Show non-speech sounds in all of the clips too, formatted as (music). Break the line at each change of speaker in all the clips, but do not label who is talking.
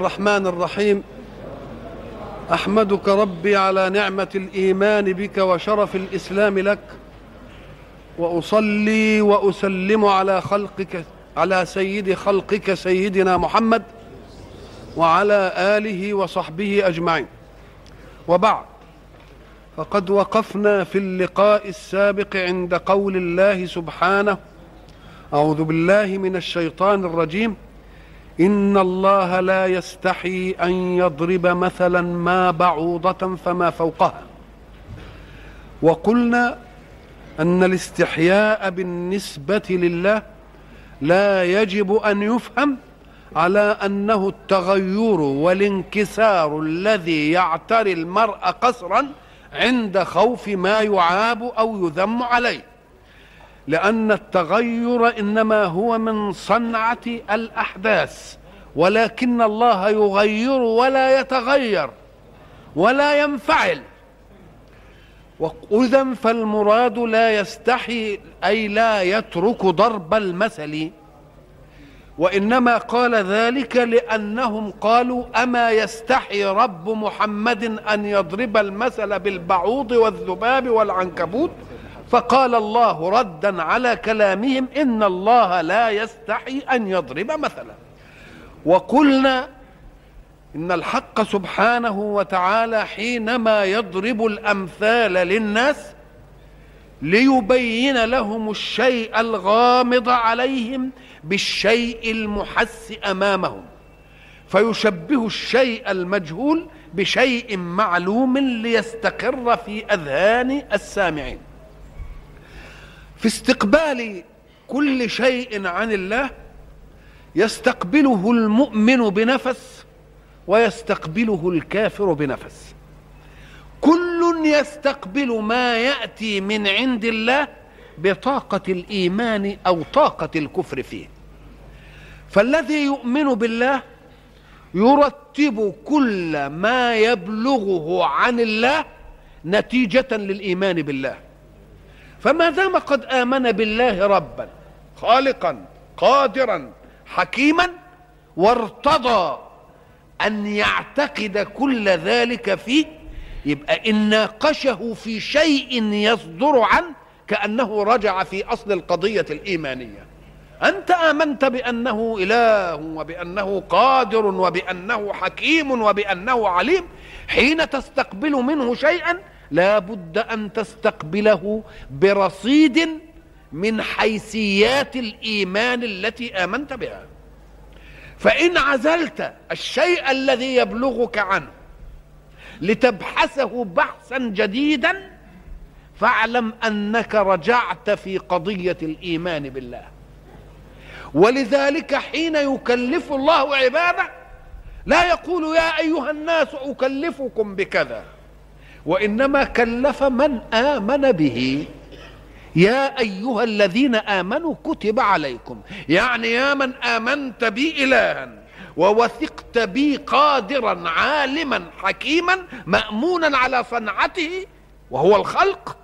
الرحمن الرحيم. أحمدك ربي على نعمة الإيمان بك وشرف الإسلام لك. وأصلي وأسلم على خلقك على سيد خلقك سيدنا محمد وعلى آله وصحبه أجمعين. وبعد فقد وقفنا في اللقاء السابق عند قول الله سبحانه أعوذ بالله من الشيطان الرجيم. إن الله لا يستحي أن يضرب مثلا ما بعوضة فما فوقها. وقلنا أن الاستحياء بالنسبة لله لا يجب أن يفهم على أنه التغير والانكسار الذي يعتري المرء قصرا عند خوف ما يعاب أو يذم عليه. لأن التغير إنما هو من صنعة الأحداث ولكن الله يغير ولا يتغير ولا ينفعل. واذا فالمراد لا يستحي أي لا يترك ضرب المثل وإنما قال ذلك لأنهم قالوا أما يستحي رب محمد أن يضرب المثل بالبعوض والذباب والعنكبوت؟ فقال الله ردا على كلامهم إن الله لا يستحي أن يضرب مثلا. وقلنا إن الحق سبحانه وتعالى حينما يضرب الأمثال للناس ليبين لهم الشيء الغامض عليهم بالشيء المحس أمامهم. فيشبه الشيء المجهول بشيء معلوم ليستقر في أذهان السامعين. في استقبال كل شيء عن الله يستقبله المؤمن بنفس ويستقبله الكافر بنفس. كل يستقبل ما يأتي من عند الله بطاقة الإيمان أو طاقة الكفر فيه. فالذي يؤمن بالله يرتب كل ما يبلغه عن الله نتيجة للإيمان بالله. فما دام قد آمن بالله ربا خالقا قادرا حكيما وارتضى أن يعتقد كل ذلك فيه يبقى إن ناقشه في شيء يصدر عنه كأنه رجع في أصل القضية الإيمانية. أنت آمنت بأنه إله وبأنه قادر وبأنه حكيم وبأنه عليم حين تستقبل منه شيئا لا بد أن تستقبله برصيد من حيثيات الإيمان التي آمنت بها. فإن عزلت الشيء الذي يبلغك عنه لتبحثه بحثا جديدا فاعلم أنك رجعت في قضية الإيمان بالله. ولذلك حين يكلف الله عباده لا يقول يا أيها الناس أكلفكم بكذا. وإنما كلف من آمن به. يا أيها الذين آمنوا كتب عليكم. يعني يا من آمنت بي إلها ووثقت بي قادرا عالما حكيما مامونا على صنعته وهو الخلق.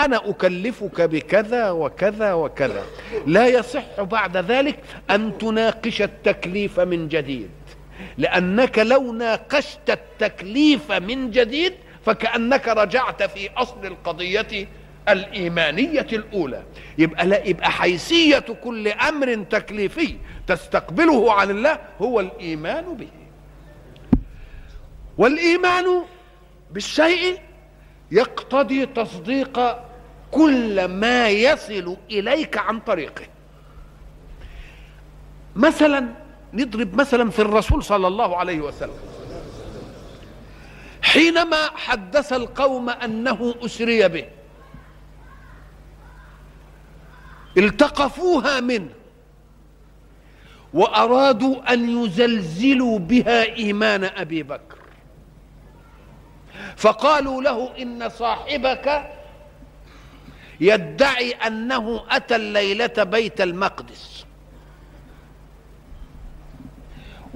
أنا أكلفك بكذا وكذا وكذا. لا يصح بعد ذلك أن تناقش التكليف من جديد لأنك لو ناقشت التكليف من جديد فكأنك رجعت في أصل القضية الإيمانية الأولى. يبقى لا يبقى حيثية كل أمر تكليفي تستقبله عن الله هو الإيمان به. والإيمان بالشيء يقتضي تصديق كل ما يصل إليك عن طريقه. مثلا نضرب مثلا في الرسول صلى الله عليه وسلم. حينما حدث القوم أنه أسري به التقفوها منه وأرادوا أن يزلزلوا بها إيمان أبي بكر. فقالوا له إن صاحبك يدعي أنه أتى الليلة بيت المقدس.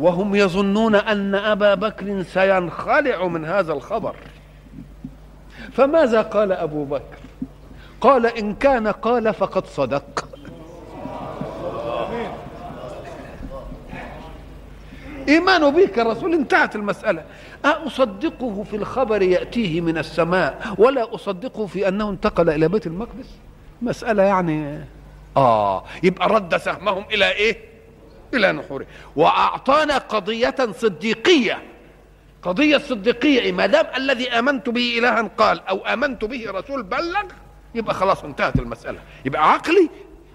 وهم يظنون أن أبا بكر سينخلع من هذا الخبر. فماذا قال أبو بكر؟ قال إن كان قال فقد صدق. إيمانه بك كرسول انتهت المسألة. أصدقه في الخبر يأتيه من السماء ولا أصدقه في أنه انتقل إلى بيت المقدس؟ مسألة يعني آه يبقى رد سهمهم إلى إيه؟ إلى نحوره. وأعطانا قضية صديقية. قضية صديقية. ما دام الذي آمنت به إلها قال أو آمنت به رسول بلغ يبقى خلاص انتهت المسألة. يبقى عقلي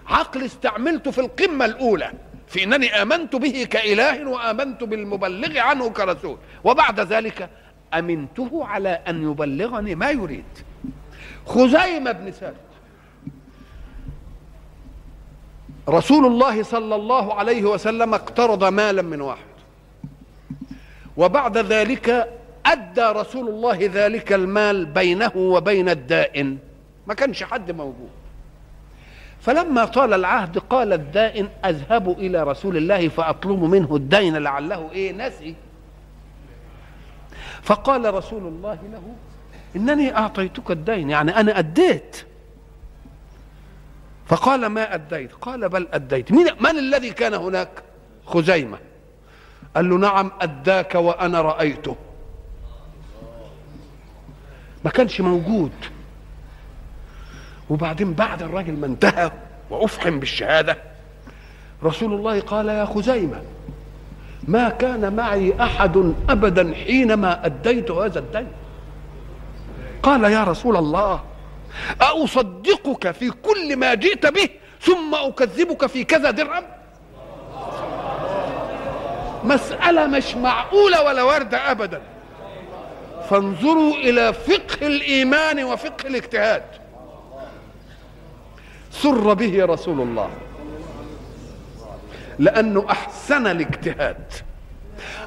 عقل استعملته في القمة الأولى. في أنني آمنت به كإله وآمنت بالمبلغ عنه كرسول. وبعد ذلك أمنته على أن يبلغني ما يريد. خزيمة بن ثابت رسول الله صلى الله عليه وسلم اقترض مالا من واحد. وبعد ذلك أدى رسول الله ذلك المال بينه وبين الدائن. ما كانش حد موجود. فلما طال العهد قال الدائن أذهب إلى رسول الله فأطلب منه الدين لعله إيه نسي. فقال رسول الله له إنني أعطيتك الدين يعني أنا أديت. فقال ما أديت؟ قال بل أديت. من, من الذي كان هناك؟ خزيمة. قال له نعم أداك وأنا رأيته. ما كانش موجود. وبعدين بعد الراجل ما انتهى وأفحم بالشهادة رسول الله قال يا خزيمة ما كان معي أحد ابدا حينما أديت هذا الدين. قال يا رسول الله أصدقك في كل ما جئت به ثم أكذبك في كذا درهم؟ مسألة مش معقولة ولا واردة أبدا. فانظروا إلى فقه الإيمان وفقه الاجتهاد. سر به رسول الله. لأنه أحسن الاجتهاد.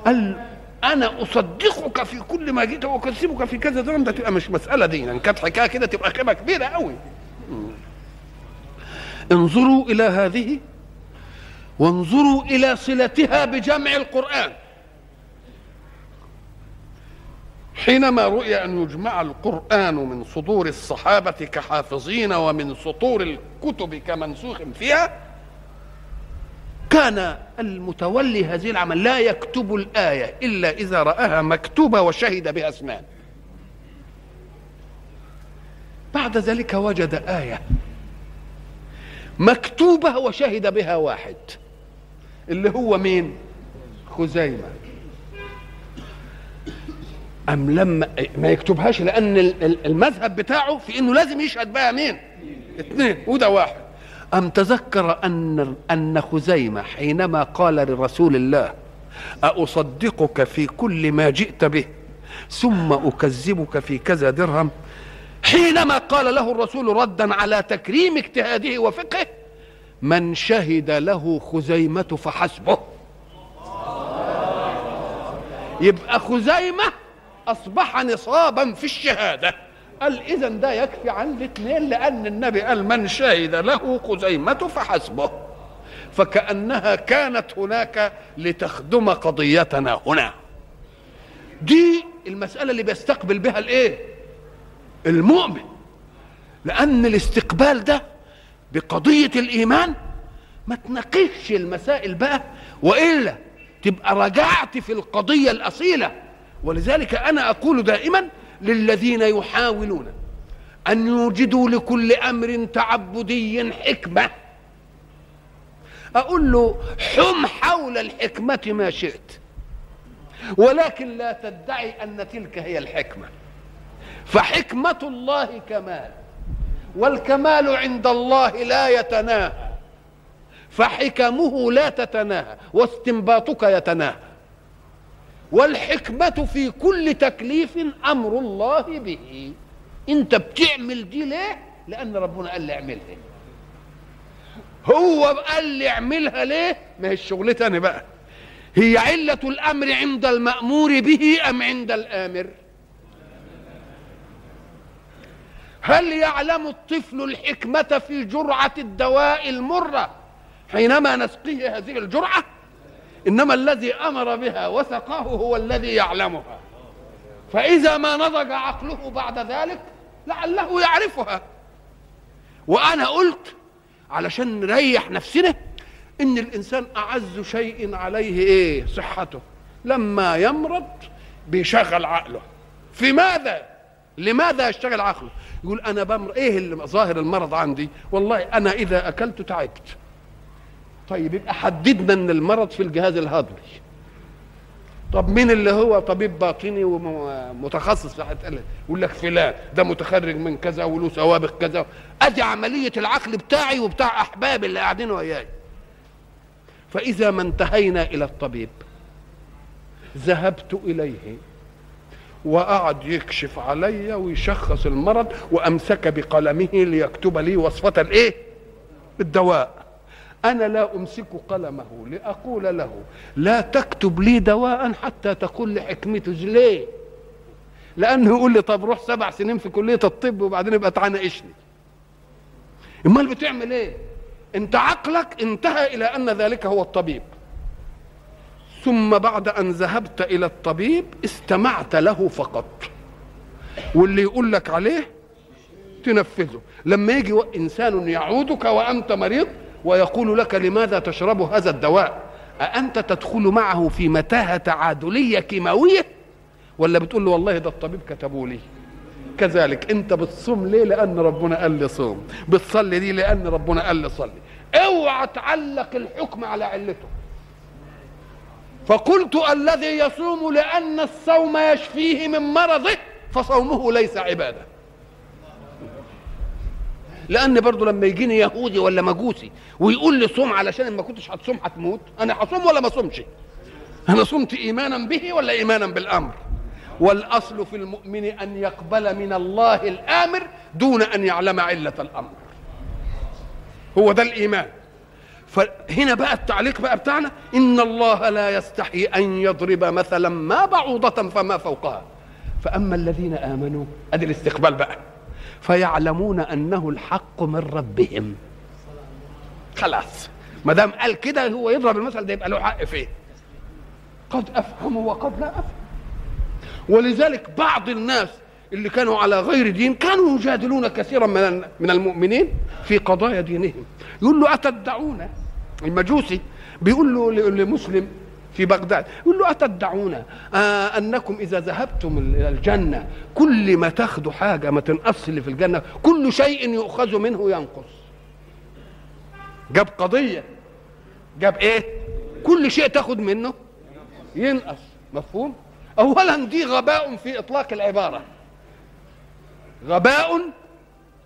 قال أنا أصدقك في كل ما جئت وأكذبك في كذا ده تبقى مش مسألة دي. يعني كانت حكاية كده تبقى خيبة كبيرة قوي. انظروا إلى هذه وانظروا إلى صلتها بجمع القرآن. حينما رؤي أن يجمع القرآن من صدور الصحابة كحافظين ومن سطور الكتب كمنسوخ فيها كان المتولي هذه العمل لا يكتب الآية إلا إذا رآها مكتوبة وشهد بها بعد ذلك وجد آية مكتوبة وشهد بها واحد اللي هو مين؟ خزيمة. أم لما ما يكتبهاش لأن المذهب بتاعه في إنه لازم يشهد بها مين؟ اثنين وده واحد. أم تذكر أن أن خزيمة حينما قال لرسول الله أصدقك في كل ما جئت به ثم أكذبك في كذا درهم؟ حينما قال له الرسول ردا على تكريم اجتهاده وفقهه من شهد له خزيمة فحسبه. يبقى خزيمة أصبح نصابا في الشهادة. قال إذا ده يكفي عن الاثنين لأن النبي قال من شهد له خزيمة فحسبه. فكأنها كانت هناك لتخدم قضيتنا هنا. دي المسألة اللي بيستقبل بها الإيه؟ المؤمن. لأن الاستقبال ده بقضية الإيمان ما تناقشش المسائل بقى وإلا تبقى رجعت في القضية الأصيلة. ولذلك أنا أقول دائما للذين يحاولون أن يوجدوا لكل أمر تعبدي حكمة. أقول له حم حول الحكمة ما شئت ولكن لا تدعي أن تلك هي الحكمة. فحكمة الله كمال والكمال عند الله لا يتناهى. فحكمه لا تتناهى واستنباطك يتناهى. والحكمة في كل تكليف أمر الله به أنت بتعمل دي ليه؟ لأن ربنا قال لي اعملها هو قال لي اعملها ليه؟ ما هي شغلتي أنا بقى هي علة الأمر عند المأمور به أم عند الآمر؟ هل يعلم الطفل الحكمة في جرعة الدواء المرة حينما نسقيه هذه الجرعة؟ إنما الذي أمر بها وثقه هو الذي يعلمها. فإذا ما نضج عقله بعد ذلك لعله يعرفها. وأنا قلت علشان نريح نفسنا إن الإنسان أعز شيء عليه إيه؟ صحته. لما يمرض بيشغل عقله. في ماذا؟ لماذا يشتغل عقله؟ يقول أنا بمر إيه اللي ظاهر المرض عندي؟ والله أنا إذا أكلت تعبت. طيب يبقى حددنا إن المرض في الجهاز الهضمي. طب مين اللي هو طبيب باطني ومتخصص حتة يقول لك فلان ده متخرج من كذا وله سوابق كذا. أدي عملية العقل بتاعي وبتاع أحبابي اللي قاعدين وياي. فإذا ما انتهينا إلى الطبيب ذهبت إليه وقعد يكشف علي ويشخص المرض وأمسك بقلمه ليكتب لي وصفة الإيه؟ الدواء. أنا لا أمسك قلمه لأقول له لا تكتب لي دواء حتى تقول لي حكمته ليه لأنه يقول لي طب روح سبع سنين في كلية الطب وبعدين يبقى تعنقشني أمال بتعمل إيه؟ أنت عقلك انتهى إلى أن ذلك هو الطبيب. ثم بعد أن ذهبت إلى الطبيب استمعت له فقط. واللي يقول لك عليه تنفذه. لما يجي إنسان يعودك وأنت مريض ويقول لك لماذا تشرب هذا الدواء؟ أأنت تدخل معه في متاهة تعادلية كيماوية؟ ولا بتقول له والله ده الطبيب كتبوا لي. كذلك أنت بتصوم ليه؟ لأن ربنا قال لي صوم. بتصلي دي لأن ربنا قال لي صلي. أوعى تعلق الحكم على علته. فقلت الذي يصوم لأن الصوم يشفيه من مرضه فصومه ليس عبادة. لأن برضه لما يجيني يهودي ولا مجوسي ويقول لي صوم علشان ما كنتش هتصوم هتموت أنا هصوم ولا ما أصومش؟ أنا صمت إيمانا به ولا إيمانا بالأمر؟ والأصل في المؤمن أن يقبل من الله الآمر دون أن يعلم علة الأمر. هو ده الإيمان. فهنا بقى التعليق بقى بتاعنا إن الله لا يستحي أن يضرب مثلا ما بعوضة فما فوقها. فأما الذين آمنوا أدي الاستقبال بقى. فيعلمون أنه الحق من ربهم. خلاص. ما دام قال كده هو يضرب المثل ده يبقى له حق فيه قد افهموا وقد لا أفهم. ولذلك بعض الناس اللي كانوا على غير دين كانوا يجادلون كثيرا من من المؤمنين في قضايا دينهم. يقول له أتدعون؟ المجوسي بيقول له لمسلم في بغداد. يقول له أتدعون؟ آه أنكم إذا ذهبتم إلى الجنة كل ما تاخذوا حاجة ما تنقص اللي في الجنة كل شيء يؤخذ منه ينقص. جاب قضية. جاب إيه؟ كل شيء تاخذ منه ينقص. مفهوم؟ أولا دي غباء في إطلاق العبارة. غباء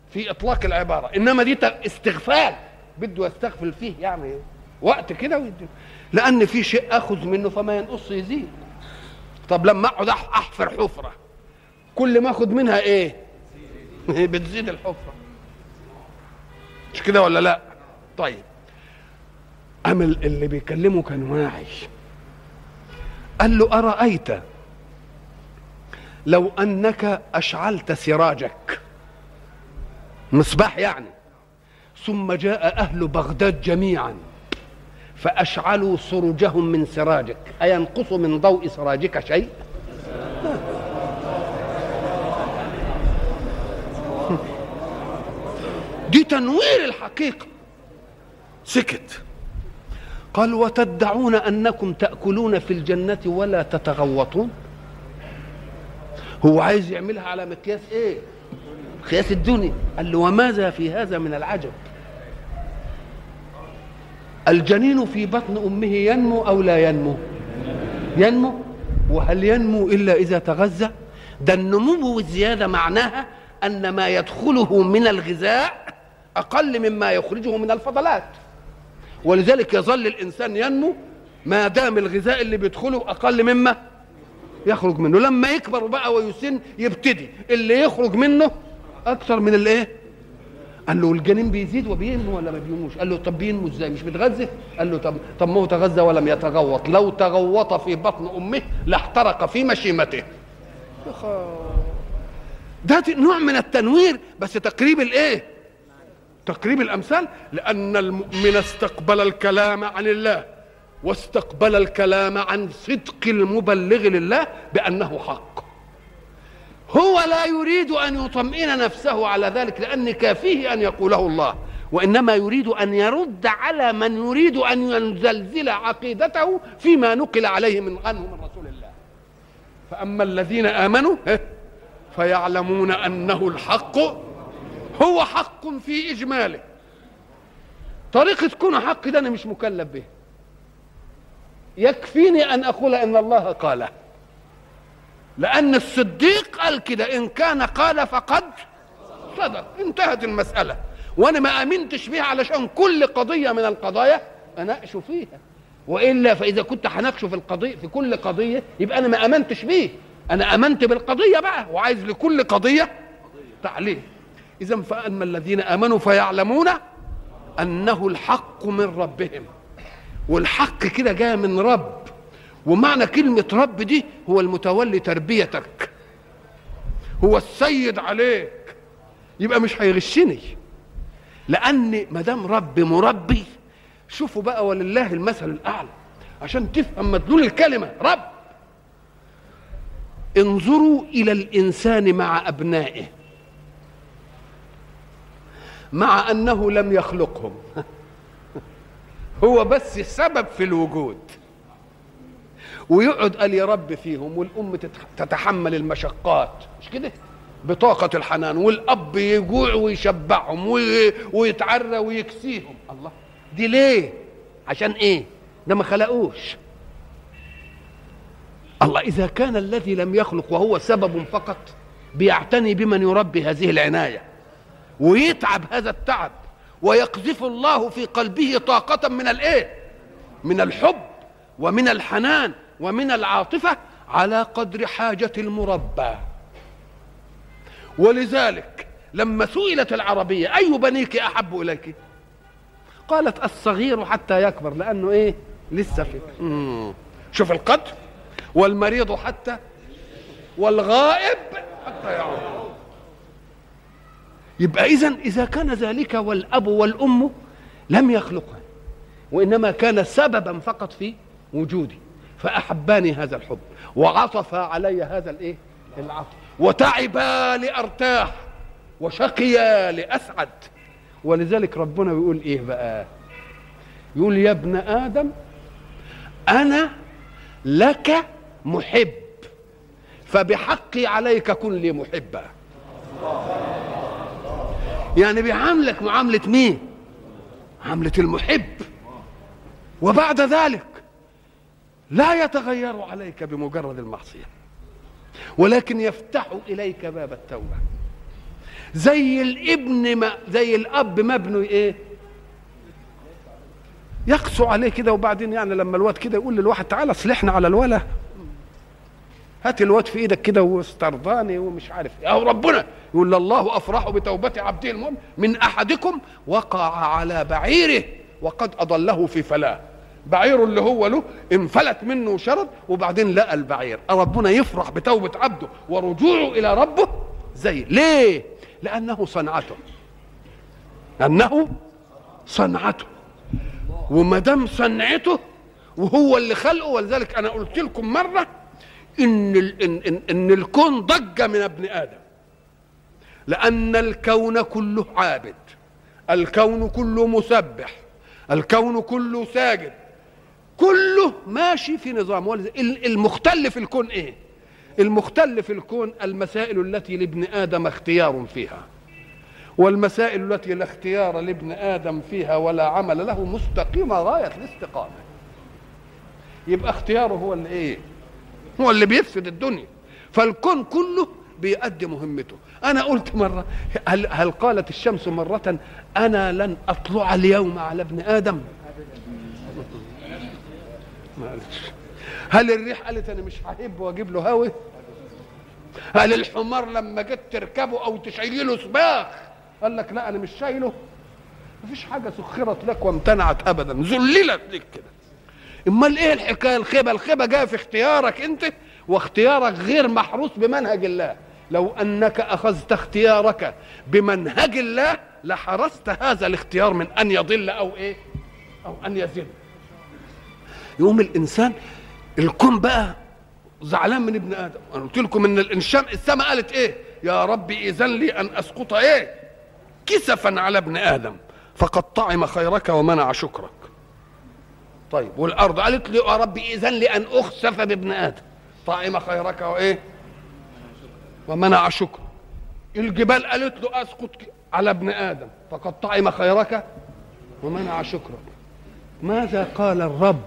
في إطلاق العبارة. إنما دي استغفال. بده يستغفل فيه يعني وقت كده لأن في شيء أخذ منه فما ينقص يزيد. طب لما أقعد أحفر حفرة كل ما أخذ منها إيه؟ (laughs) بتزيد الحفرة. مش كده ولا لا؟ طيب. امل اللي بيكلمه كان واعي قال له أرأيت لو أنك أشعلت سراجك. مصباح يعني. ثم جاء أهل بغداد جميعا. فأشعلوا سرجهم من سراجك. أينقص من ضوء سراجك شيء؟ (laughs) دي تنوير الحقيقة. سكت. قال وتدعون أنكم تأكلون في الجنة ولا تتغوطون؟ هو عايز يعملها على مقياس إيه؟ مقياس الدنيا. قال له وماذا في هذا من العجب؟ الجنين في بطن أمه ينمو أو لا ينمو؟ ينمو. وهل ينمو إلا إذا تغذى؟ ده النمو والزيادة معناها أن ما يدخله من الغذاء أقل مما يخرجه من الفضلات. ولذلك يظل الإنسان ينمو ما دام الغذاء اللي بيدخله أقل مما يخرج منه. لما يكبر بقى ويسن يبتدي اللي يخرج منه أكثر من الإيه؟ قال له الجنين بيزيد وبينمو ولا ما بينموش؟ قال له طب بينمو إزاي؟ مش بيتغذى قال له طب طب ما هو تغذى ولم يتغوط. لو تغوط في بطن أمه لاحترق في مشيمته. ده نوع من التنوير بس تقريب الإيه؟ تقريب الأمثال لأن المؤمن استقبل الكلام عن الله واستقبل الكلام عن صدق المبلغ لله بأنه حق. هو لا يريد أن يطمئن نفسه على ذلك لأن كافيه أن يقوله الله. وإنما يريد أن يرد على من يريد أن يزلزل عقيدته فيما نقل عليه من عنه من رسول الله. فأما الذين آمنوا فيعلمون أنه الحق هو حق في إجماله. طريقة كونه حق ده أنا مش مكلف به. يكفيني أن أقول إن الله قاله. لأن الصديق قال كده إن كان قال فقد صدق. انتهت المسألة. وأنا ما آمنتش بيها علشان كل قضية من القضايا أناقش فيها. وإلا فإذا كنت هناقشه في القضية في كل قضية يبقى أنا ما آمنتش بيه. أنا آمنت بالقضية بقى وعايز لكل قضية تعليل اذا فأما الذين آمنوا فيعلمون أنه الحق من ربهم. والحق كده جاي من رب. ومعنى كلمة رب دي هو المتولي تربيتك. هو السيد عليك. يبقى مش هيغشني. لأن ما دام رب مربي شوفوا بقى ولله المثل الأعلى. عشان تفهم مدلول الكلمة رب. انظروا إلى الإنسان مع أبنائه. مع أنه لم يخلقهم. (laughs) هو بس السبب في الوجود. ويقعد قال يا رب فيهم والأم تتحمل المشقات. مش كده؟ بطاقة الحنان والأب يجوع ويشبعهم ويتعرى ويكسيهم. الله. دي ليه؟ عشان إيه؟ ده ما خلقوش. الله إذا كان الذي لم يخلق وهو سبب فقط بيعتني بمن يربي هذه العناية ويتعب هذا التعب ويقذف الله في قلبه طاقة من الإيه؟ من الحب ومن الحنان. ومن العاطفة على قدر حاجة المربى. ولذلك لما سئلت العربية أي بنيك أحب إليك؟ قالت الصغير حتى يكبر لأنه إيه؟ لسه في. شوف القدر والمريض حتى والغائب حتى يعود. يبقى إذا إذا كان ذلك والأب والأم لم يخلقها وإنما كان سببا فقط في وجودي فأحباني هذا الحب وعطف علي هذا الإيه؟ العطف. وتعبا لأرتاح وشقيا لأسعد. ولذلك ربنا بيقول إيه بقى؟ يقول يا ابن آدم أنا لك محب فبحقي عليك كن لي محبا. يعني بيعاملك معاملة مين؟ معاملة المحب. وبعد ذلك لا يتغير عليك بمجرد المعصية ولكن يفتح إليك باب التوبة. زي الابن ما زي الأب ما ابنه إيه؟ يقسو عليه كده وبعدين يعني لما الواد كده يقول للواحد تعالى اصلحنا على الولا. هات الواد في إيدك كده واسترضاني ومش عارف إيه. أو ربنا! يقول الله أفرح بتوبة عبده المؤمن من أحدكم وقع على بعيره وقد أضله في فلاه. بعيره اللي هو له انفلت منه شرد وبعدين لقى البعير. ربنا يفرح بتوبة عبده ورجوعه إلى ربه زي. ليه؟ لأنه صنعته. انه صنعته. وما دام صنعته وهو اللي خلقه ولذلك أنا قلت لكم مرة إن إن, إن, إن الكون ضج من ابن آدم. لأن الكون كله عابد. الكون كله مسبح. الكون كله ساجد. كله ماشي في نظام. المختل في الكون إيه؟ المختل في الكون المسائل التي لابن آدم اختيار فيها. والمسائل التي لا اختيار لابن آدم فيها ولا عمل له مستقيمة غايه الاستقامة. يبقى اختياره هو اللي إيه؟ هو اللي بيفسد الدنيا. فالكون كله بيؤدي مهمته. أنا قلت مرة هل, هل قالت الشمس مرة أنا لن أطلع اليوم على ابن آدم؟ معلش. هل الريح قالت أنا مش هحب وأجيب له هوا؟ هل الحمار لما جيت تركبه أو تشيله له صباغ قال لك لا أنا مش شايله. مفيش حاجة سخرت لك وامتنعت ابدا. ذللت لك كده. أمال إيه الحكاية؟ الخيبة الخيبة جاية في اختيارك أنت واختيارك غير محروس بمنهج الله. لو أنك أخذت اختيارك بمنهج الله لحرست هذا الاختيار من أن يضل أو إيه؟ أو أن يزل. يقوم الإنسان الكون بقى زعلان من ابن آدم. أنا قلت لكم إن الانشام السماء قالت إيه؟ يا رب إذن لي أن أسقط إيه؟ كسفا على ابن آدم.
فقد طعم خيرك ومنع شكرك. طيب والأرض قالت لي يا رب إذن لي أن أخسف بابن آدم. طعم خيرك وإيه؟ ومنع شكرك الجبال قالت له أسقط على ابن آدم. فقد طعم خيرك ومنع شكرك. ماذا قال الرب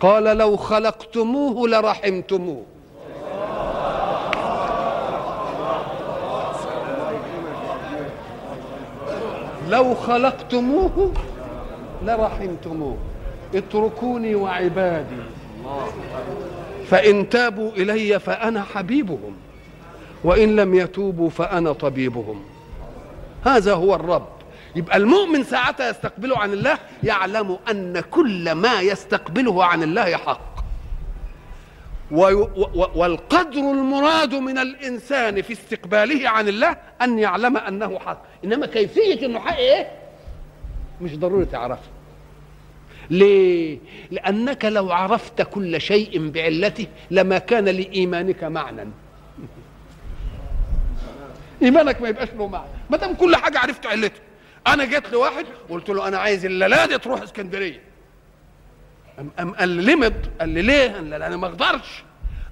قال لو خلقتموه لرحمتموه. لو خلقتموه لرحمتموه. اتركوني وعبادي. فإن تابوا إلي فأنا حبيبهم وإن لم يتوبوا فأنا طبيبهم. هذا هو الرب. يبقى المؤمن ساعتها يستقبله عن الله يعلم أن كل ما يستقبله عن الله حق. والقدر المراد من الإنسان في استقباله عن الله أن يعلم أنه حق. إنما كيفية أنه حق إيه؟ مش ضروري تعرفه. ليه؟ لأنك لو عرفت كل شيء بعلته لما كان لإيمانك معنى. (laughs) إيمانك ما يبقاش له معنى. ما دام كل حاجة عرفت علتها أنا جيت لواحد قلت له أنا عايز الليلة دي تروح إسكندرية. أم, أم قال لي لمض. قال لي ليه؟ قال لي أنا ما أقدرش.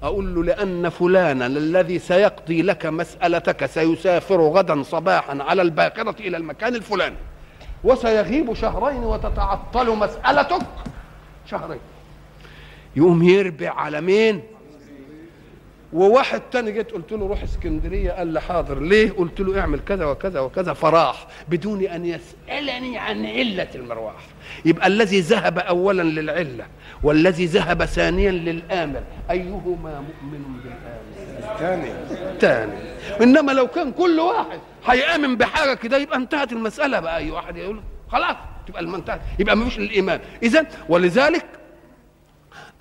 أقول له لأن فلانا الذي سيقضي لك مسألتك سيسافر غدا صباحا على الباقرة إلى المكان الفلاني. وسيغيب شهرين وتتعطل مسألتك. شهرين. يقوم يربع على مين؟ وواحد تاني جيت قلت له روح اسكندرية قال لي حاضر. ليه؟ قلت له اعمل كذا وكذا وكذا فراح بدون أن يسألني عن علة المروح يبقى الذي ذهب اولا للعلة والذي ذهب ثانيا للآمر أيهما مؤمن بالآمر؟ الثاني. الثاني. إنما لو كان كل واحد هيآمن بحاجة كده يبقى انتهت المسألة بقى. أي واحد يقول خلاص تبقى انتهت يبقى ما فيش الإيمان. اذا ولذلك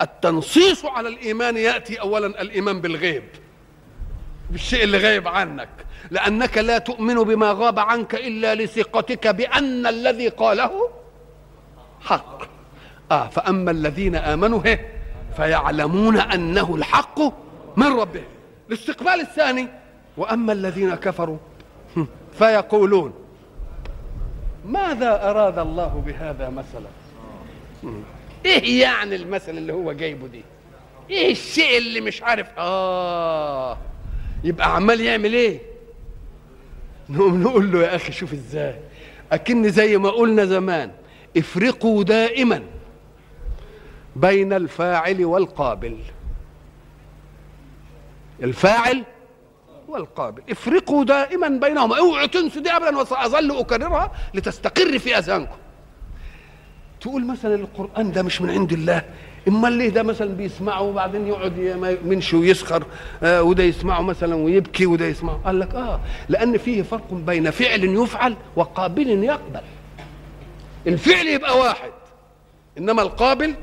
التنصيص على الإيمان يأتي اولا الإيمان بالغيب بالشيء اللي غايب عنك لأنك لا تؤمن بما غاب عنك إلا لثقتك بأن الذي قاله حق. آه فأما الذين آمنوا هي فيعلمون أنه الحق من ربهم الاستقبال الثاني وأما الذين كفروا فيقولون ماذا أراد الله بهذا مثلا؟ إيه يعني المثل اللي هو جايبه دي؟ إيه الشيء اللي مش عارف؟ آه يبقى عمال يعمل إيه؟ نقوم نقول له يا أخي شوف إزاي. أكن زي ما قلنا زمان افرقوا دائما بين الفاعل والقابل. الفاعل والقابل. افرقوا دائما بينهما أوعوا تنسوا دي ابدا وسأظل أكررها لتستقر في أذهانكم. تقول مثلا القرآن ده مش من عند الله امال ليه ده مثلا بيسمعه وبعدين يقعد يمشي ويسخر آه وده يسمعه مثلا ويبكي وده يسمعه. قال لك آه لأن فيه فرق بين فعل يفعل وقابل يقبل. الفعل يبقى واحد إنما القابل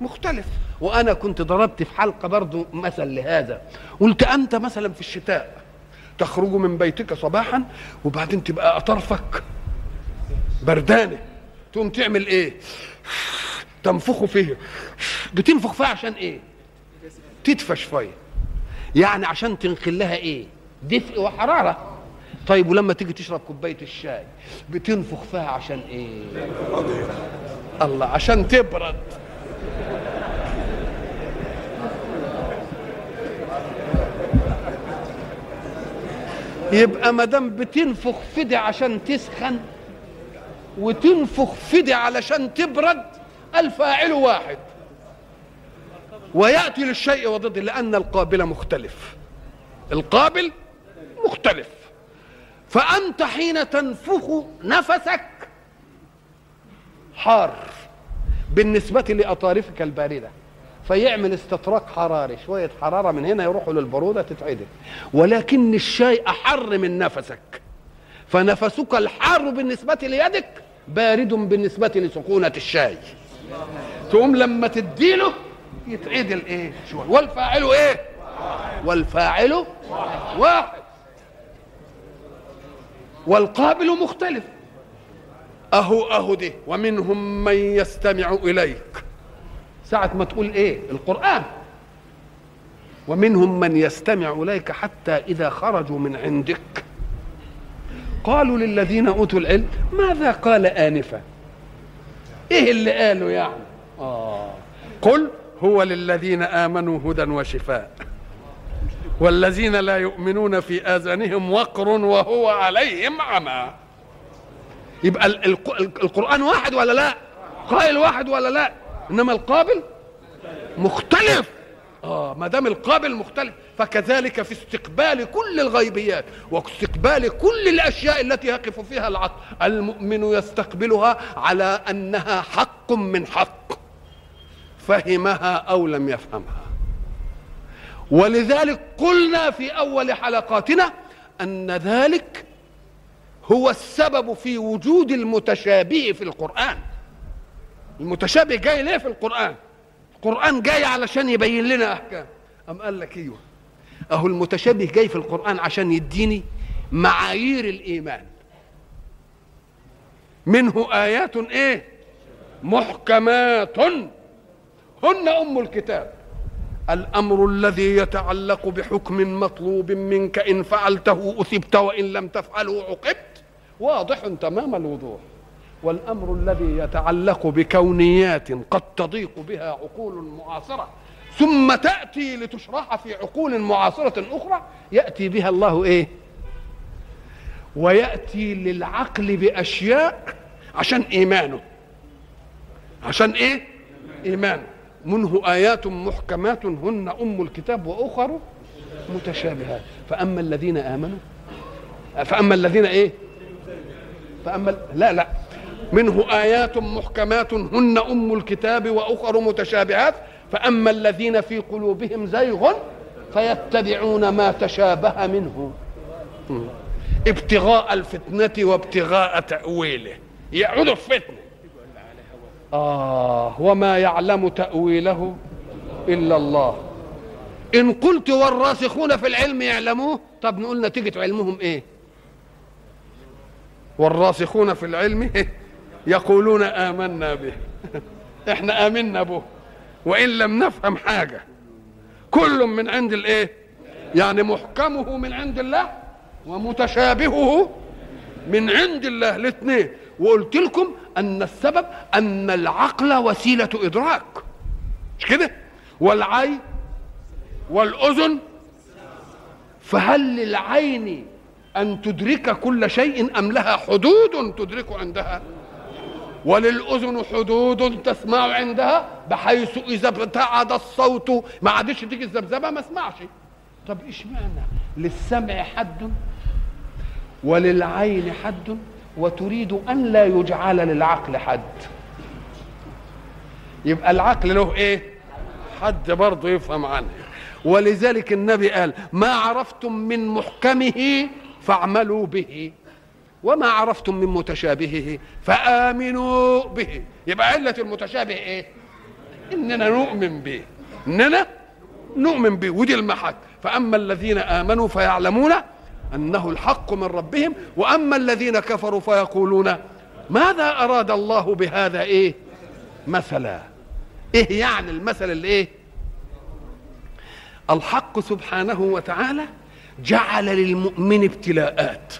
مختلف. وأنا كنت ضربت في حلقة برضو مثل لهذا. قلت أنت مثلا في الشتاء تخرج من بيتك صباحا وبعدين تبقى أطرفك بردانة. تقوم تعمل إيه؟ تنفخه فيه بتنفخ فيها عشان إيه؟ تدفى شوية يعني عشان تنقل لها إيه؟ دفء وحرارة. طيب ولما تيجي تشرب كوباية الشاي بتنفخ فيها عشان إيه؟ الله عشان تبرد. يبقى ما دام بتنفخ فدي عشان تسخن وتنفخ فدي علشان تبرد الفاعل واحد. ويأتي للشيء وضده لأن القابل مختلف. القابل مختلف. فأنت حين تنفخ نفسك حار بالنسبة لأطارفك الباردة. فيعمل استطراق حراري شوية حرارة من هنا يروحوا للبرودة تتعدل. ولكن الشاي أحر من نفسك. فنفسك الحار بالنسبة ليدك بارد بالنسبة لسخونه الشاي. تقوم لما تديله يتعدل إيه شوية والفاعل إيه؟ والفاعل واحد. والقابل مختلف. أهو أهو ده ومنهم من يستمع إليك. ساعة ما تقول إيه؟ القرآن. ومنهم من يستمع إليك حتى إذا خرجوا من عندك. قالوا للذين أوتوا العلم ماذا قال آنفا؟ إيه اللي قالوا يعني؟ آه. قل هو للذين آمنوا هدى وشفاء والذين لا يؤمنون في آذانهم وقر وهو عليهم عمى. يبقى ال- ال- القرآن واحد ولا لا؟ قائل واحد ولا لا؟ إنما القابل مختلف. آه ما دام القابل مختلف فكذلك في استقبال كل الغيبيات واستقبال كل الأشياء التي يقف فيها العقل المؤمن يستقبلها على أنها حق من حق. فهمها أو لم يفهمها. ولذلك قلنا في أول حلقاتنا أن ذلك هو السبب في وجود المتشابه في القرآن. المتشابه جاي ليه في القرآن؟ القرآن جاي علشان يبين لنا أحكام. أم قال لك أيوه أهو المتشابه جاي في القرآن عشان يديني معايير الإيمان. منه آيات إيه؟ محكمات. هن أم الكتاب. الأمر الذي يتعلق بحكم مطلوب منك إن فعلته أثبت وإن لم تفعله عقبت. واضح تمام الوضوح. والأمر الذي يتعلق بكونيات قد تضيق بها عقول معاصرة ثم تأتي لتشرح في عقول معاصرة أخرى يأتي بها الله إيه؟ ويأتي للعقل بأشياء عشان إيمانه. عشان إيه؟ إيمانه. منه آيات محكمات هن أم الكتاب وأخر متشابهات. فأما الذين آمنوا فأما الذين إيه؟ فأما لا لا. منه آيات محكمات هن أم الكتاب وأخر متشابهات فأما الذين في قلوبهم زيغ فيتبعون ما تشابه منه. ابتغاء الفتنة وابتغاء تأويله. يعود الفتنة آه وما يعلم تأويله إلا الله. إن قلت والراسخون في العلم يعلموه طب نقول نتيجة علمهم إيه؟ والراسخون في العلم يقولون آمنا به. إحنا آمنا به. وإن لم نفهم حاجة كل من عند الإيه؟ يعني محكمه من عند الله ومتشابهه من عند الله الاثنين. وقلت لكم أن السبب أن العقل وسيلة إدراك. مش كده؟ والعين والأذن. فهل للعين أن تدرك كل شيء أم لها حدود تدرك عندها؟ وللأذن حدود تسمع عندها بحيث إذا ابتعد الصوت ما عادش تيجي الذبذبة ما اسمعش. طب إيش معنى للسمع حد؟ وللعين حد؟ وتريد أن لا يجعل للعقل حد. يبقى العقل له إيه؟ حد برضه يفهم عنه. ولذلك النبي قال ما عرفتم من محكمه فاعملوا به. وما عرفتم من متشابهه فآمنوا به. يبقى علة المتشابه إيه؟ إننا نؤمن به. إننا نؤمن به. ودي المحك فأما الذين آمنوا فيعلمون أنه الحق من ربهم وأما الذين كفروا فيقولون ماذا أراد الله بهذا إيه؟ مثلا. إيه يعني المثل اللي إيه الحق سبحانه وتعالى جعل للمؤمن ابتلاءات.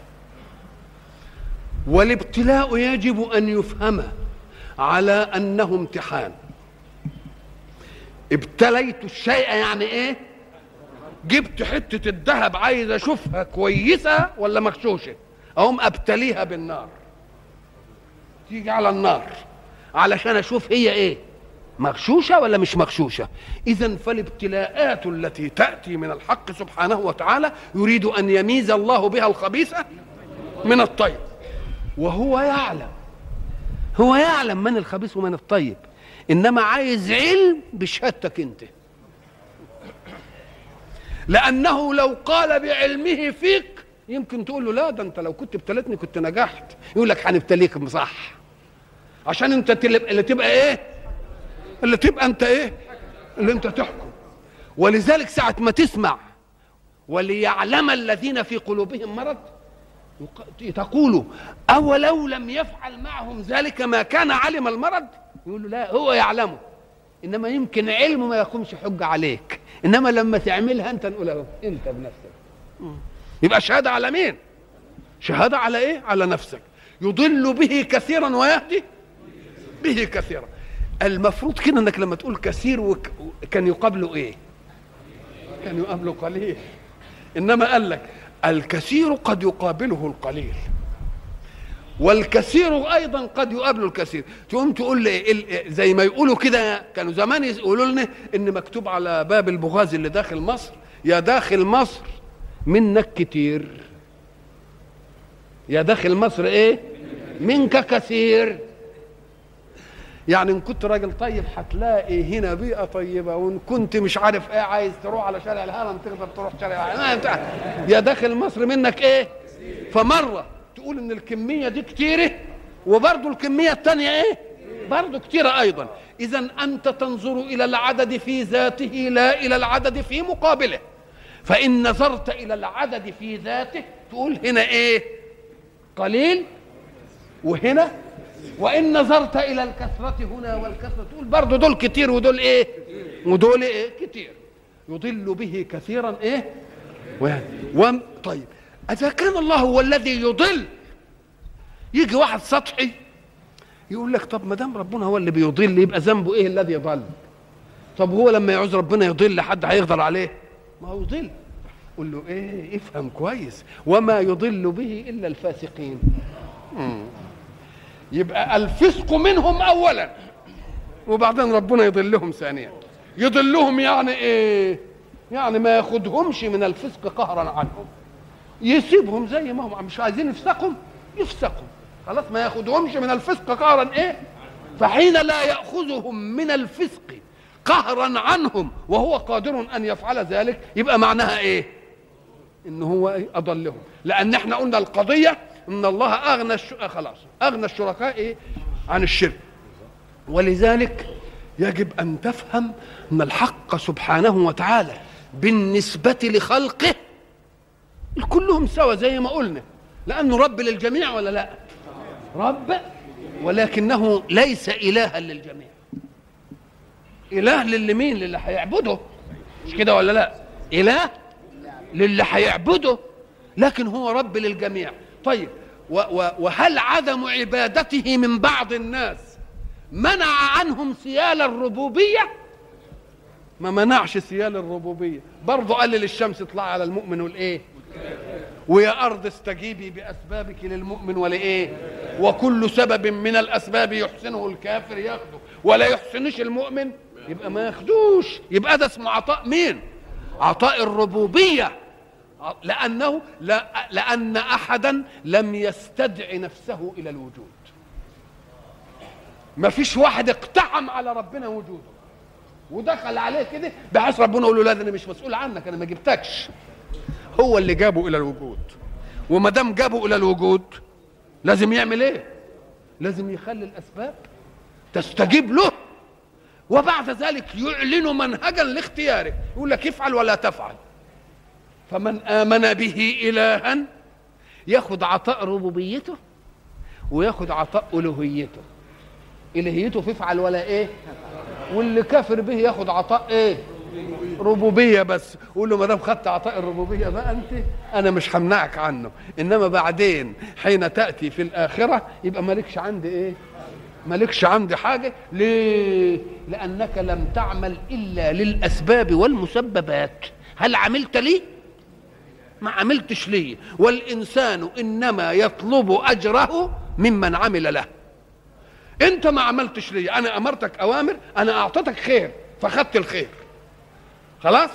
والابتلاء يجب أن يفهم على أنه امتحان. ابتليت الشيء يعني إيه؟ جبت حتة الذهب عايز أشوفها كويسة ولا مغشوشة؟ أقوم أبتليها بالنار. تيجي على النار. علشان أشوف هي إيه؟ مغشوشة ولا مش مغشوشة؟ اذا فالابتلاءات التي تأتي من الحق سبحانه وتعالى يريد أن يميز الله بها الخبيث من الطيب. وهو يعلم. هو يعلم من الخبيث ومن الطيب إنما عايز علم بشهادتك أنت. لأنه لو قال بعلمه فيك يمكن تقول له لا ده أنت لو كنت ابتليتني كنت نجحت. يقول لك هنبتليك صح عشان أنت اللي تبقى إيه؟ اللي تبقى أنت إيه؟ اللي أنت تحكم. ولذلك ساعة ما تسمع وليعلم الذين في قلوبهم مرض تقول أولو لم يفعل معهم ذلك ما كان علم المرض؟ يقول له لا هو يعلمه. إنما يمكن علمه ما يقومش حجة عليك. إنما لما تعملها أنت نقول أهو أنت بنفسك. يبقى شهادة على مين؟ شهادة على إيه؟ على نفسك. يضل به كثيرا ويهدي به كثيرا. المفروض كده إنك لما تقول كثير وك... كان يقابله إيه؟ كان يقابله قليل. إنما قال لك الكثير قد يقابله القليل. والكثير أيضا قد يقابله الكثير. تقوم تقول لي زي ما يقولوا كده كانوا زمان يقولوا لنا إن مكتوب على باب البغاز اللي داخل مصر يا داخل مصر منك كتير. يا داخل مصر إيه؟ منك كثير. يعني ان كنت راجل طيب هتلاقي هنا بيئة طيبة وإن كنت مش عارف إيه عايز تروح على شارع الهرم تقدر تروح شارع الهرم. يا داخل مصر منك إيه؟ فمرة تقول إن الكمية دي كتيرة وبرضه الكمية الثانية إيه؟ برضه كتيرة أيضا. اذا أنت تنظر إلى العدد في ذاته لا إلى العدد في مقابله. فإن نظرت إلى العدد في ذاته تقول هنا إيه؟ قليل. وهنا وإن نظرت إلى الكثرة هنا والكثرة تقول برضه دول كتير ودول إيه؟ ودول إيه؟ كتير. يضل به كثيرا إيه؟ و... طيب. إذا كان الله هو الذي يضل يجي واحد سطحي يقول لك طب ما دام ربنا هو اللي بيضل يبقى ذنبه إيه الذي يضل؟ طب هو لما يعوز ربنا يضل حد هيقدر عليه؟ ما هو يضل. قول له إيه؟ افهم كويس. وما يضل به إلا الفاسقين. يبقى الفسق منهم اولا. وبعدين ربنا يضلهم ثانيا. يضلهم يعني إيه؟ يعني ما ياخدهمش من الفسق قهرا عنهم. يسيبهم زي ما هم. مش عايزين يفسقهم يفسقوا. خلاص ما ياخدهمش من الفسق قهرا إيه؟ فحين لا يأخذهم من الفسق قهرا عنهم وهو قادر أن يفعل ذلك يبقى معناها إيه؟ إن هو إيه؟ أضلهم. لأن إحنا قلنا القضية إن الله أغنى الش... خلاص أغنى الشركاء إيه عن الشرك. ولذلك يجب أن تفهم أن الحق سبحانه وتعالى بالنسبة لخلقه كلهم سوا زي ما قلنا. لأنه رب للجميع ولا لا؟ رب ولكنه ليس إلها للجميع. إله للي مين؟ للي هيعبده مش كده ولا لا؟ إله للي هيعبده لكن هو رب للجميع. طيب وهل عدم عبادته من بعض الناس منع عنهم سيال الربوبية؟ ما منعش سيال الربوبية. برضه قال للشمس اطلع على المؤمن والإيه؟ ويا أرض استجيبي بأسبابك للمؤمن ولايه وكل سبب من الأسباب يحسنه الكافر ياخده. ولا يحسنش المؤمن؟ يبقى ما ياخدوش. يبقى ده اسمه عطاء مين؟ عطاء الربوبية. لأنه لا لأن أحدا لم يستدع نفسه إلى الوجود. ما فيش واحد اقتحم على ربنا وجوده. ودخل عليه كده بحيث ربنا يقول له لا ده أنا مش مسؤول عنك أنا ما جبتكش. هو اللي جابه إلى الوجود. وما دام جابه إلى الوجود لازم يعمل إيه؟ لازم يخلي الأسباب تستجيب له. وبعد ذلك يعلن منهجا لاختياره. يقول لك افعل ولا تفعل. فمن آمن به الها يأخذ عطاء ربوبيته ويأخذ عطاء ألوهيته. إلهيته في افعل ولا إيه؟ واللي كافر به يأخذ عطاء إيه؟ ربوبية بس. قول له ما دام خدت عطاء الربوبية بقى أنت أنا مش همنعك عنه. إنما بعدين حين تأتي في الآخرة يبقى مالكش عندي إيه؟ مالكش عندي حاجة. ليه؟ لأنك لم تعمل إلا للأسباب والمسببات. هل عملت لي؟ ما عملتش ليه؟ والإنسان إنما يطلب أجره ممن عمل له. أنت ما عملتش ليه؟ أنا أمرتك أوامر أنا أعطيتك خير فخدت الخير. خلاص؟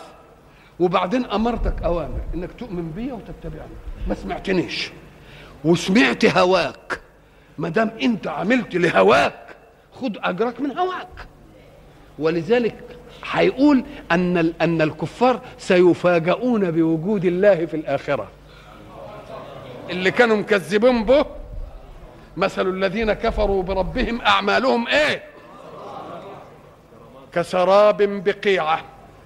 وبعدين أمرتك أوامر إنك تؤمن بي وتتبعني. ما سمعتنيش. وسمعت هواك. ما دام أنت عملت لهواك خد أجرك من هواك. ولذلك هيقول أن أن الكفار سيفاجؤون بوجود الله في الآخرة. اللي كانوا مكذبين به مثل الذين كفروا بربهم أعمالهم إيه؟ كسراب بقيعة.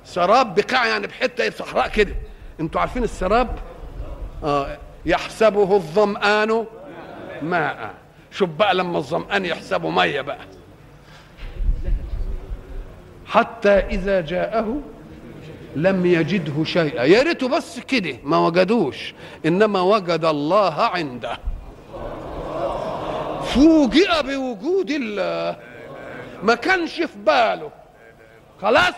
سراب بقاع يعني بحتة صحراء كده. أنتوا عارفين السراب؟ آه يحسبه الظمآن ماء. شوف بقى لما الظمآن يحسبه مية بقى. حتى إذا جاءه لم يجده شيئا. يا ريته بس كده ما وجدوش. إنما وجد الله عنده. فوجئ بوجود الله. ما كانش في باله. خلاص؟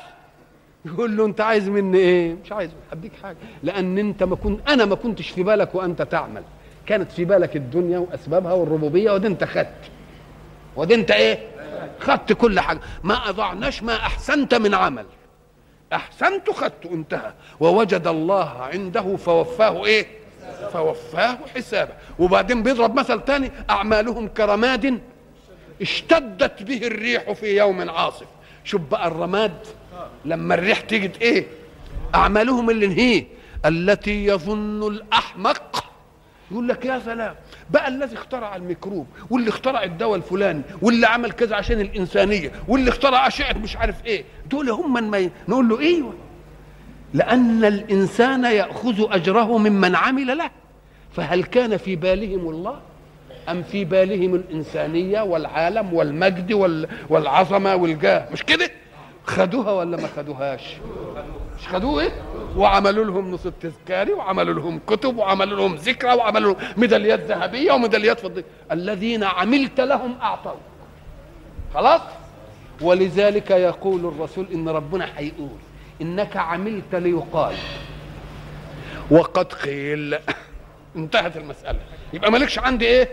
يقول له أنت عايز مني إيه؟ مش عايز. أديك حاجة. لأن أنت ما كنت أنا ما كنتش في بالك وأنت تعمل. كانت في بالك الدنيا وأسبابها والربوبية ودي أنت خدت. ودي أنت إيه؟ خدت كل حاجة. ما أضعناش ما أحسنت من عمل. أحسنت خدت انتهى. ووجد الله عنده فوفاه إيه؟ فوفاه حسابه. وبعدين بيضرب مثل تاني أعمالهم كرماد اشتدت به الريح في يوم عاصف. شوف بقى الرماد لما الريح تيجي إيه؟ أعمالهم اللي انهيه التي يظن الأحمق. يقول لك يا سلام بقى الذي اخترع الميكروب واللي اخترع الدواء الفلاني واللي عمل كذا عشان الإنسانية واللي اخترع أشعة مش عارف إيه. دول هم من نقول له إيوه. لأن الإنسان يأخذ أجره ممن عمل له. فهل كان في بالهم الله؟ أم في بالهم الإنسانية والعالم والمجد والعظمة والجاه؟ مش كده؟ خدوها ولا ما خدوهاش؟ مش خدوه إيه؟ وعملوا لهم نص التذكاري وعملوا لهم كتب وعملوا لهم ذكرى وعملوا لهم ميداليات ذهبية وميداليات فضية. الذين عملت لهم اعطوا خلاص؟ ولذلك يقول الرسول إن ربنا هيقول إنك عملت ليقال. وقد قيل (laughs) انتهت المسألة. يبقى مالكش عندي إيه؟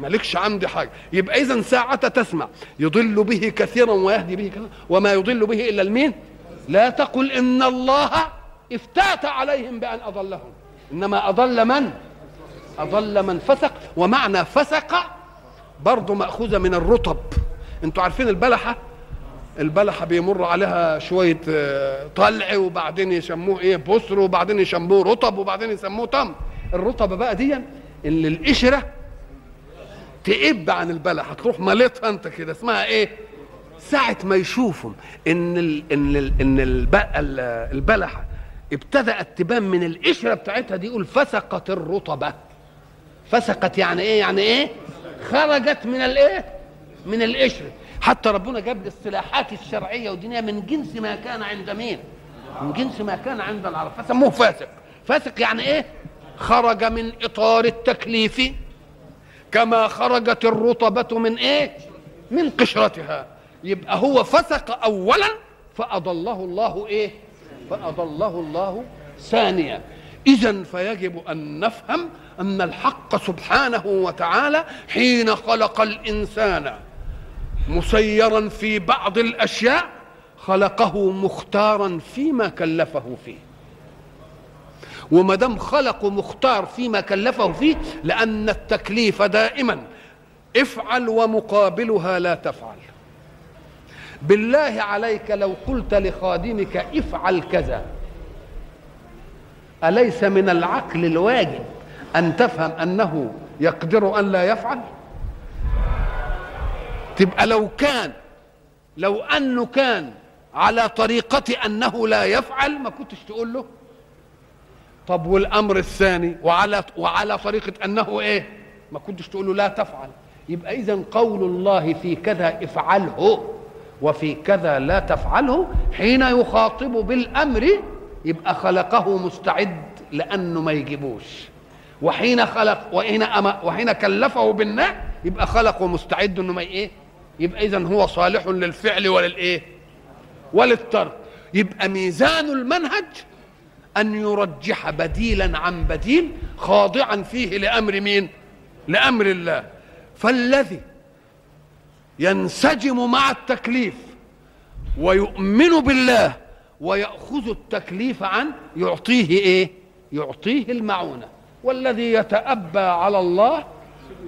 مالكش عندي حاجة. يبقى اذا ساعة تسمع. يضل به كثيرا ويهدي به كثيرا. وما يضل به إلا المين؟ لا تقل إن الله افتات عليهم بأن أضلهم. إنما أضل من؟ أضل من فسق ومعنى فسق برضه مأخوذة من الرطب. أنتوا عارفين البلحة؟ البلحة بيمر عليها شوية طلع وبعدين يسموه إيه؟ بصر وبعدين يسموه رطب وبعدين يسموه تمر الرطب بقى دي اللي القشره تقب عن البلح تروح مالتها انت كده اسمها إيه؟ ساعة ما يشوفوا إن ال إن ال إن البلحة ابتدأت تبان من القشرة بتاعتها دي يقول فسقت الرطبة. فسقت يعني إيه؟ يعني إيه؟ خرجت من الإيه؟ من القشرة. حتى ربنا جاب الاصطلاحات الشرعية والدينية من جنس ما كان عند مين؟ من جنس ما كان عند العرب. فسموه فاسق. فاسق يعني إيه؟ خرج من إطار التكليف كما خرجت الرطبة من إيه؟ من قشرتها. يبقى هو فسق اولا فأضله الله إيه؟ فأضله الله ثانيا. اذا فيجب أن نفهم أن الحق سبحانه وتعالى حين خلق الإنسان مسيرا في بعض الأشياء خلقه مختارا فيما كلفه فيه. وما دام خلقه مختار فيما كلفه فيه لأن التكليف دائما. افعل ومقابلها لا تفعل. بالله عليك لو قلت لخادمك افعل كذا. أليس من العقل الواجب أن تفهم أنه يقدر أن لا يفعل؟ تبقى لو كان لو أنه كان على طريقة أنه لا يفعل ما كنتش تقول له؟ طب والأمر الثاني وعلى وعلى طريقة أنه إيه؟ ما كنتش تقول له لا تفعل. يبقى اذا قول الله في كذا افعله. وفي كذا لا تفعله حين يخاطب بالأمر يبقى خلقه مستعد لأنه ما يجيبوش. وحين خلق وحين أما وحين كلفه بالنهي يبقى خلقه مستعد إنه ما إيه؟ يبقى اذا هو صالح للفعل وللإيه؟ وللترك. يبقى ميزان المنهج أن يرجح بديلا عن بديل خاضعا فيه لأمر مين؟ لأمر الله. فالذي ينسجم مع التكليف ويؤمن بالله ويأخذ التكليف عن يعطيه إيه؟ يعطيه المعونة. والذي يتأبى على الله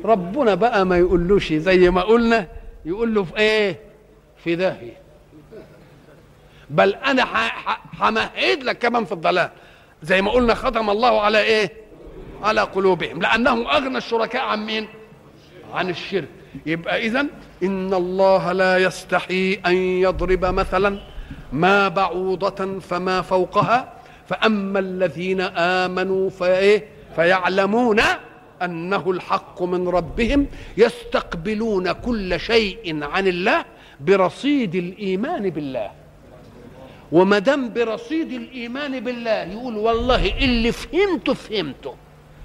ربنا بقى ما يقولوش زي ما قلنا يقول له في إيه؟ في داهية. بل أنا همهد لك كمان في الضلال. زي ما قلنا ختم الله على إيه؟ على قلوبهم. لأنهم أغنى الشركاء عن مين؟ عن الشرك. يبقى اذا إن الله لا يستحي أن يضرب مثلا ما بعوضة فما فوقها فأما الذين آمنوا فإيه؟ فيعلمون أنه الحق من ربهم يستقبلون كل شيء عن الله برصيد الإيمان بالله.
وما دام برصيد الإيمان بالله يقول والله اللي فهمته فهمته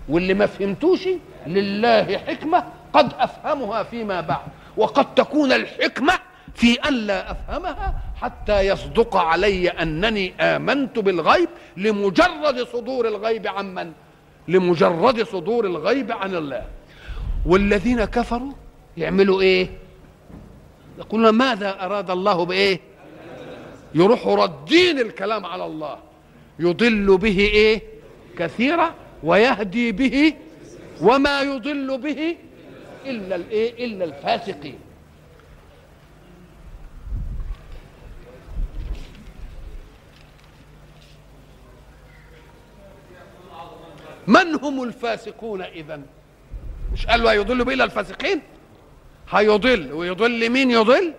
واللي ما فهمتوش لله حكمة قد أفهمها فيما بعد وقد تكون الحكمة في أن لا أفهمها حتى يصدق علي أنني آمنت بالغيب لمجرد صدور الغيب عن من؟ لمجرد صدور الغيب عن الله. والذين كفروا يعملوا إيه؟ يقولون ماذا أراد الله بإيه؟ يروحوا ردين الكلام على الله. يضل به إيه؟ كثيرا ويهدي به وما يضل به إلا الإيه؟ إلا الفاسقين. من هم الفاسقون اذا مش قالوا هيضل به الا الفاسقين؟ هيضل ويضل مين يضل؟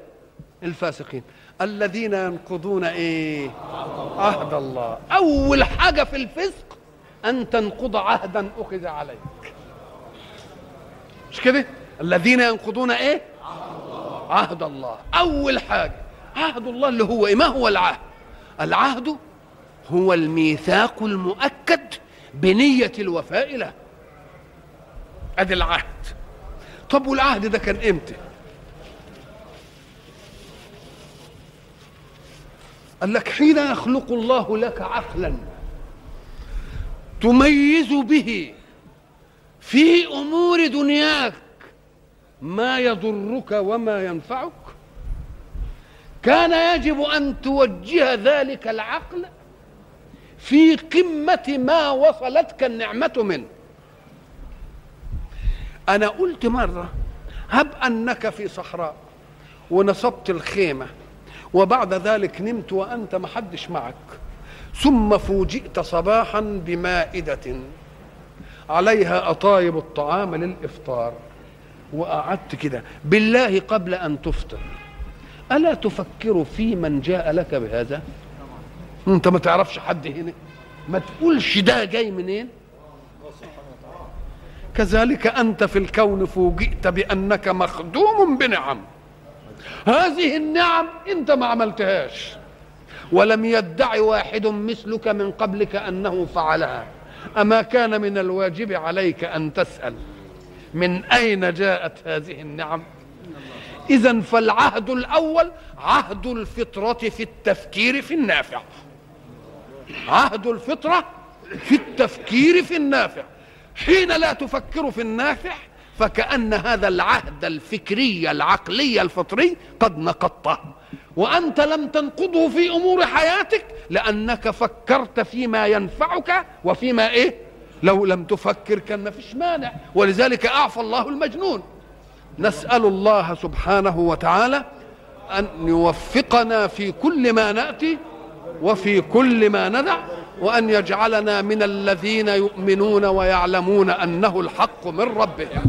الفاسقين. الذين ينقضون إيه؟ عهد الله. أول حاجة في الفسق أن تنقض عهدا أخذ عليك كده؟ الذين ينقضون إيه؟ عهد الله. أول حاجة عهد الله اللي هو إيه؟ ما هو العهد؟ العهد هو الميثاق المؤكد بنية الوفاء له. أدي العهد. طب والعهد ده كان إمتى؟ قال لك حين يخلق الله لك عقلا تميز به في أمور دنياك ما يضرك وما ينفعك. كان يجب أن توجه ذلك العقل في قمة ما وصلتك النعمة منه. أنا قلت مرة هب أنك في صحراء ونصبت الخيمة وبعد ذلك نمت وأنت محدش معك. ثم فوجئت صباحا بمائدة. عليها أطايب الطعام للإفطار. وقعدت كده. بالله قبل أن تفطر. ألا تفكر في من جاء لك بهذا؟ أنت ما تعرفش حد هنا؟ ما تقولش ده جاي منين؟ كذلك أنت في الكون فوجئت بأنك مخدوم بنعم. هذه النعم أنت ما عملتهاش. ولم يدع واحد مثلك من قبلك أنه فعلها. أما كان من الواجب عليك أن تسأل من أين جاءت هذه النعم؟ إذا فالعهد الأول عهد الفطرة في التفكير في النافع. عهد الفطرة في التفكير في النافع. حين لا تفكر في النافع فكأن هذا العهد الفكري العقلي الفطري قد نقضته. وأنت لم تنقضه في أمور حياتك لأنك فكرت فيما ينفعك وفيما إيه؟ لو لم تفكر كان ما فيش مانع. ولذلك أعفى الله المجنون. نسأل الله سبحانه وتعالى أن يوفقنا في كل ما نأتي وفي كل ما ندع وأن يجعلنا من الذين يؤمنون ويعلمون أنه الحق من ربهم.